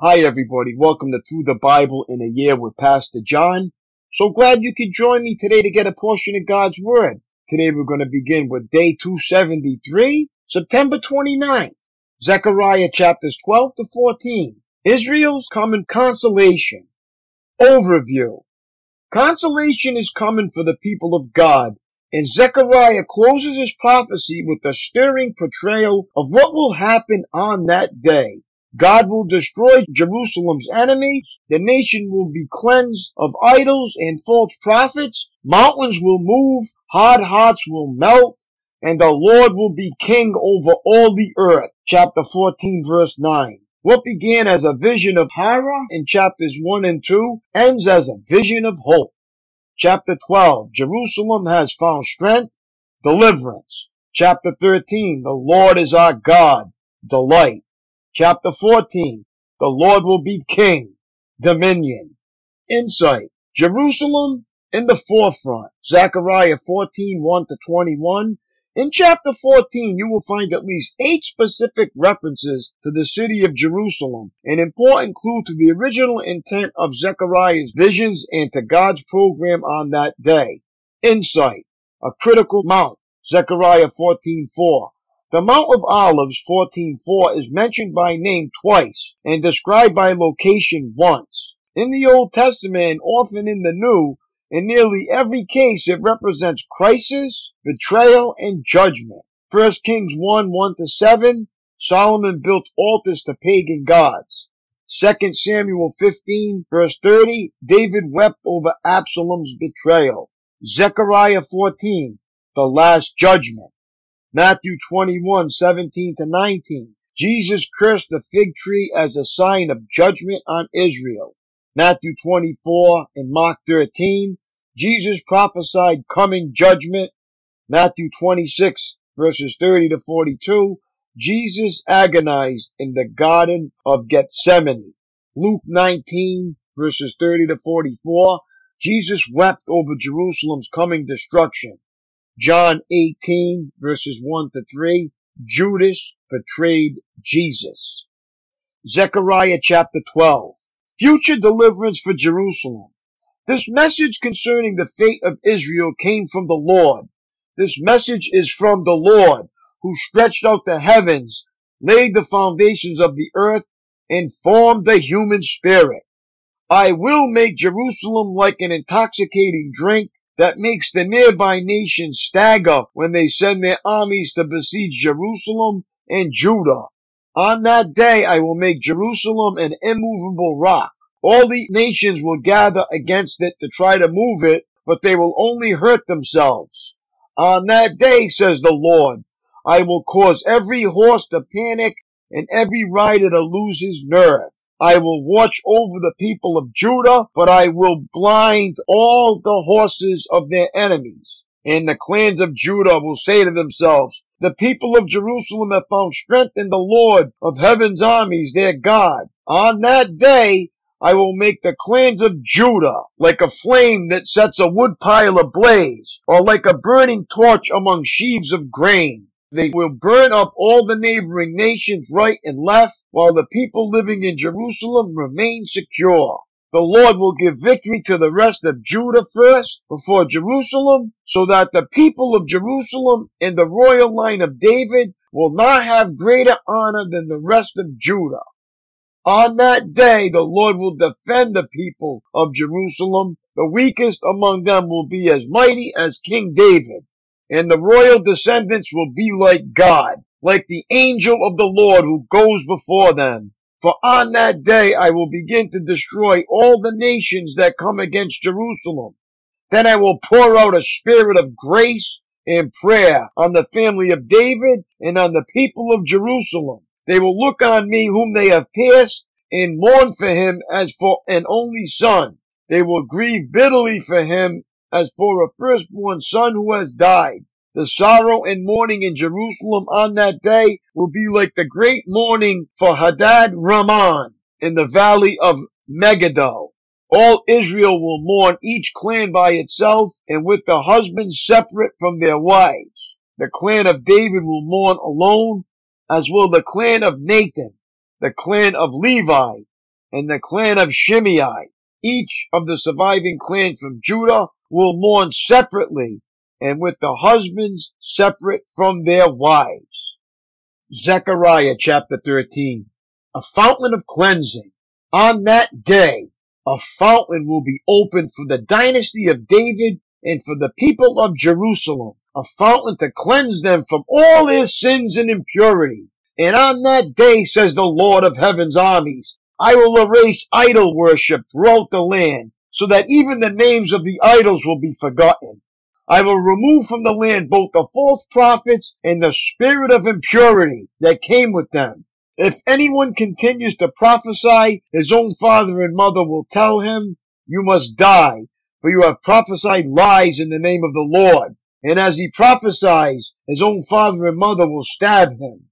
Hi, everybody. Welcome to Through the Bible in a Year with Pastor John. So glad you could join me today to get a portion of God's Word. Today we're going to begin with day 273, September 29th, Zechariah chapters 12 to 14. Israel's common consolation. Overview. Consolation is coming for the people of God, and Zechariah closes his prophecy with a stirring portrayal of what will happen on that day. God will destroy Jerusalem's enemies. The nation will be cleansed of idols and false prophets. Mountains will move. Hard hearts will melt. And the Lord will be king over all the earth. Chapter 14 verse 9. What began as a vision of horror in chapters 1 and 2 ends as a vision of hope. Chapter 12. Jerusalem has found strength, deliverance. Chapter 13. The Lord is our God, delight. Chapter 14. The Lord will be king. Dominion. Insight. Jerusalem in the forefront. Zechariah 14, 1 to 21. In chapter 14, you will find at least eight specific references to the city of Jerusalem, an important clue to the original intent of Zechariah's visions and to God's program on that day. Insight. A critical mount. Zechariah 14, 4. The Mount of Olives 14.4 is mentioned by name twice and described by location once. In the Old Testament and often in the New, in nearly every case it represents crisis, betrayal, and judgment. 1 Kings 1, 1 to 7, Solomon built altars to pagan gods. 2 Samuel 15, verse 30, David wept over Absalom's betrayal. Zechariah 14, the last judgment. Matthew 21, 17 to 19. Jesus cursed the fig tree as a sign of judgment on Israel. Matthew 24 and Mark 13. Jesus prophesied coming judgment. Matthew 26 verses 30 to 42. Jesus agonized in the Garden of Gethsemane. Luke 19 verses 30 to 44. Jesus wept over Jerusalem's coming destruction. John 18 verses 1 to 3, Judas betrayed Jesus. Zechariah chapter 12, future deliverance for Jerusalem. This message concerning the fate of Israel came from the Lord. This message is from the Lord who stretched out the heavens, laid the foundations of the earth, and formed the human spirit. I will make Jerusalem like an intoxicating drink that makes the nearby nations stagger when they send their armies to besiege Jerusalem and Judah. On that day I will make Jerusalem an immovable rock. All the nations will gather against it to try to move it, but they will only hurt themselves. On that day, says the Lord, I will cause every horse to panic and every rider to lose his nerve. I will watch over the people of Judah, but I will blind all the horses of their enemies. And the clans of Judah will say to themselves, the people of Jerusalem have found strength in the Lord of heaven's armies, their God. On that day, I will make the clans of Judah like a flame that sets a woodpile ablaze, or like a burning torch among sheaves of grain. They will burn up all the neighboring nations right and left, while the people living in Jerusalem remain secure. The Lord will give victory to the rest of Judah first before Jerusalem, so that the people of Jerusalem and the royal line of David will not have greater honor than the rest of Judah. On that day, the Lord will defend the people of Jerusalem. The weakest among them will be as mighty as King David and the royal descendants will be like God, like the angel of the Lord who goes before them. For on that day I will begin to destroy all the nations that come against Jerusalem. Then I will pour out a spirit of grace and prayer on the family of David and on the people of Jerusalem. They will look on me whom they have pierced and mourn for him as for an only son. They will grieve bitterly for him as for a firstborn son who has died. The sorrow and mourning in Jerusalem on that day will be like the great mourning for Hadad-rimmon in the valley of Megiddo. All Israel will mourn each clan by itself and with the husbands separate from their wives. The clan of David will mourn alone, as will the clan of Nathan, the clan of Levi, and the clan of Shimei. Each of the surviving clans from Judah will mourn separately and with the husbands separate from their wives. Zechariah chapter 13. A fountain of cleansing. On that day, a fountain will be opened for the dynasty of David and for the people of Jerusalem. A fountain to cleanse them from all their sins and impurity. And on that day, says the Lord of heaven's armies, I will erase idol worship throughout the land so that even the names of the idols will be forgotten. I will remove from the land both the false prophets and the spirit of impurity that came with them. If anyone continues to prophesy, his own father and mother will tell him, You must die, for you have prophesied lies in the name of the Lord. And as he prophesies, his own father and mother will stab him.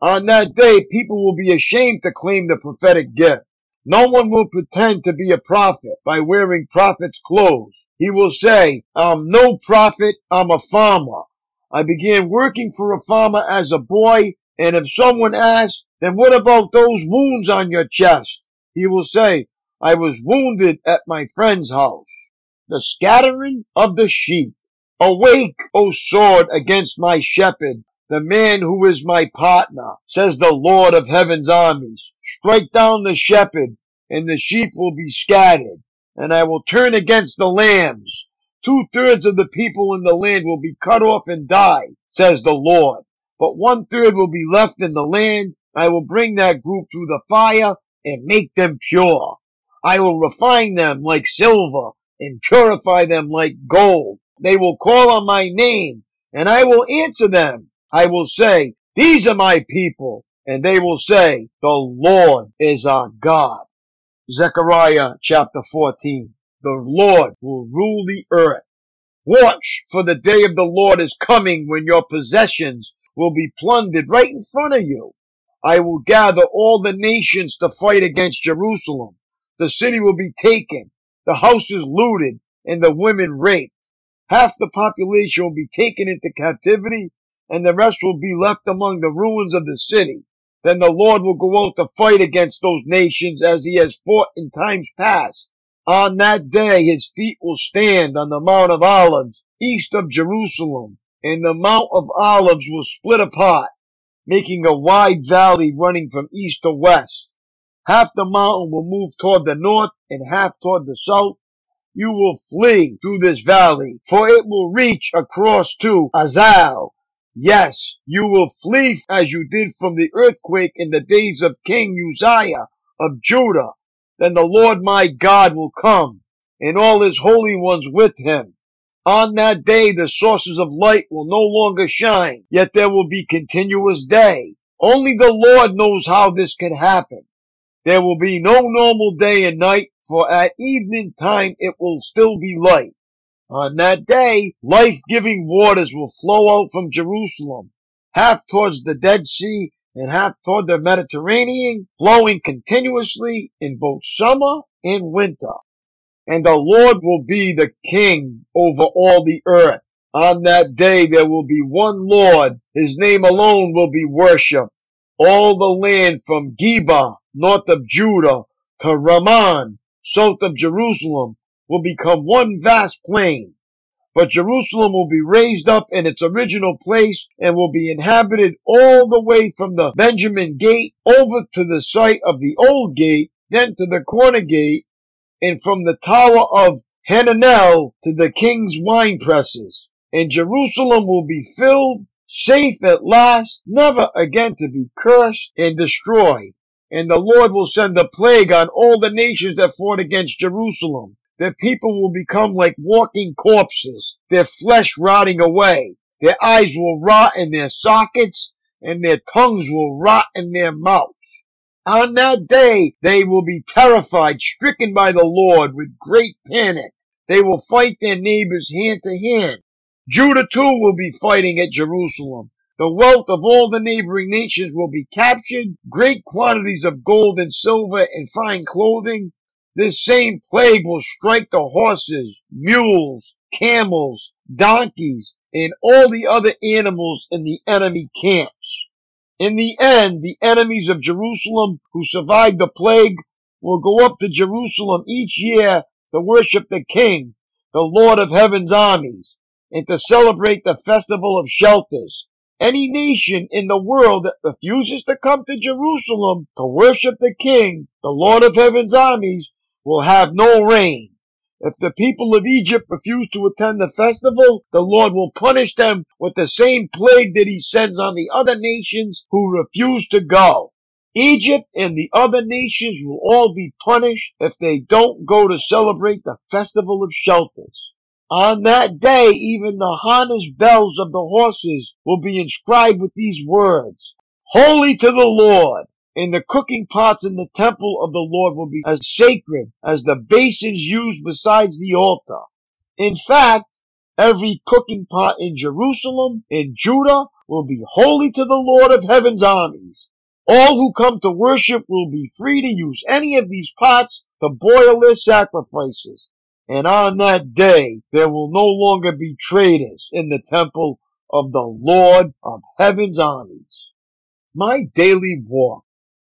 On that day, people will be ashamed to claim the prophetic gift. No one will pretend to be a prophet by wearing prophet's clothes. He will say, I'm no prophet, I'm a farmer. I began working for a farmer as a boy, and if someone asks, then what about those wounds on your chest? He will say, I was wounded at my friend's house. The scattering of the sheep. Awake, O sword, against my shepherd, the man who is my partner, says the Lord of heaven's armies. Strike down the shepherd, and the sheep will be scattered and I will turn against the lambs. Two thirds of the people in the land will be cut off and die, says the Lord. But one third will be left in the land. I will bring that group through the fire and make them pure. I will refine them like silver and purify them like gold. They will call on my name and I will answer them. I will say, these are my people. And they will say, the Lord is our God. Zechariah chapter 14. The Lord will rule the earth. Watch, for the day of the Lord is coming when your possessions will be plundered right in front of you. I will gather all the nations to fight against Jerusalem. The city will be taken, the houses looted, and the women raped. Half the population will be taken into captivity, and the rest will be left among the ruins of the city. Then the Lord will go out to fight against those nations as he has fought in times past. On that day his feet will stand on the Mount of Olives, east of Jerusalem, and the Mount of Olives will split apart, making a wide valley running from east to west. Half the mountain will move toward the north and half toward the south. You will flee through this valley, for it will reach across to Azal, Yes, you will flee as you did from the earthquake in the days of King Uzziah of Judah. Then the Lord my God will come, and all his holy ones with him. On that day the sources of light will no longer shine, yet there will be continuous day. Only the Lord knows how this can happen. There will be no normal day and night, for at evening time it will still be light. On that day, life-giving waters will flow out from Jerusalem, half towards the Dead Sea and half toward the Mediterranean, flowing continuously in both summer and winter. And the Lord will be the king over all the earth. On that day there will be one Lord, his name alone will be worshipped. All the land from Geba, north of Judah, to Rimmon, south of Jerusalem, will become one vast plain. But Jerusalem will be raised up in its original place and will be inhabited all the way from the Benjamin gate over to the site of the old gate, then to the corner gate, and from the tower of Hananel to the king's wine presses. And Jerusalem will be filled, safe at last, never again to be cursed and destroyed. And the Lord will send a plague on all the nations that fought against Jerusalem their people will become like walking corpses, their flesh rotting away. Their eyes will rot in their sockets, and their tongues will rot in their mouths. On that day, they will be terrified, stricken by the Lord with great panic. They will fight their neighbors hand to hand. Judah too will be fighting at Jerusalem. The wealth of all the neighboring nations will be captured. Great quantities of gold and silver and fine clothing. This same plague will strike the horses, mules, camels, donkeys, and all the other animals in the enemy camps. In the end, the enemies of Jerusalem who survived the plague will go up to Jerusalem each year to worship the King, the Lord of heaven's armies, and to celebrate the festival of shelters. Any nation in the world that refuses to come to Jerusalem to worship the King, the Lord of heaven's armies, will have no rain. If the people of Egypt refuse to attend the festival, the Lord will punish them with the same plague that he sends on the other nations who refuse to go. Egypt and the other nations will all be punished if they don't go to celebrate the festival of shelters. On that day, even the harness bells of the horses will be inscribed with these words, Holy to the Lord and the cooking pots in the temple of the Lord will be as sacred as the basins used besides the altar. In fact, every cooking pot in Jerusalem and Judah will be holy to the Lord of heaven's armies. All who come to worship will be free to use any of these pots to boil their sacrifices. And on that day, there will no longer be traitors in the temple of the Lord of heaven's armies. My daily walk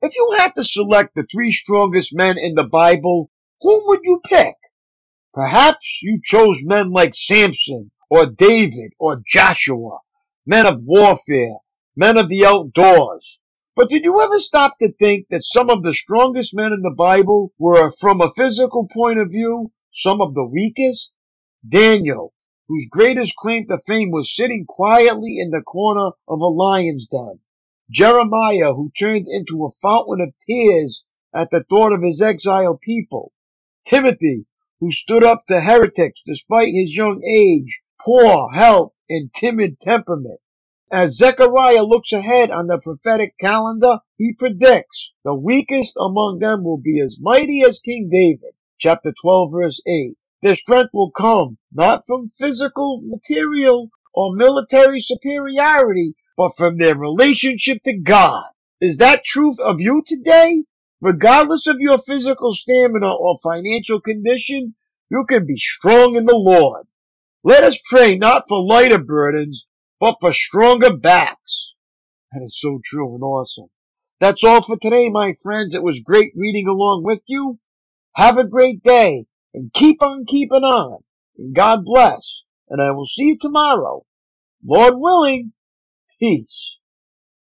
if you had to select the three strongest men in the Bible, whom would you pick? Perhaps you chose men like Samson or David or Joshua, men of warfare, men of the outdoors. But did you ever stop to think that some of the strongest men in the Bible were, from a physical point of view, some of the weakest? Daniel, whose greatest claim to fame was sitting quietly in the corner of a lion's den. Jeremiah, who turned into a fountain of tears at the thought of his exiled people. Timothy, who stood up to heretics despite his young age, poor health, and timid temperament. As Zechariah looks ahead on the prophetic calendar, he predicts the weakest among them will be as mighty as King David. Chapter 12 verse 8. Their strength will come not from physical, material, or military superiority, but from their relationship to God. Is that true of you today? Regardless of your physical stamina or financial condition, you can be strong in the Lord. Let us pray not for lighter burdens, but for stronger backs. That is so true and awesome. That's all for today, my friends. It was great reading along with you. Have a great day and keep on keeping on. And God bless. And I will see you tomorrow. Lord willing. Peace.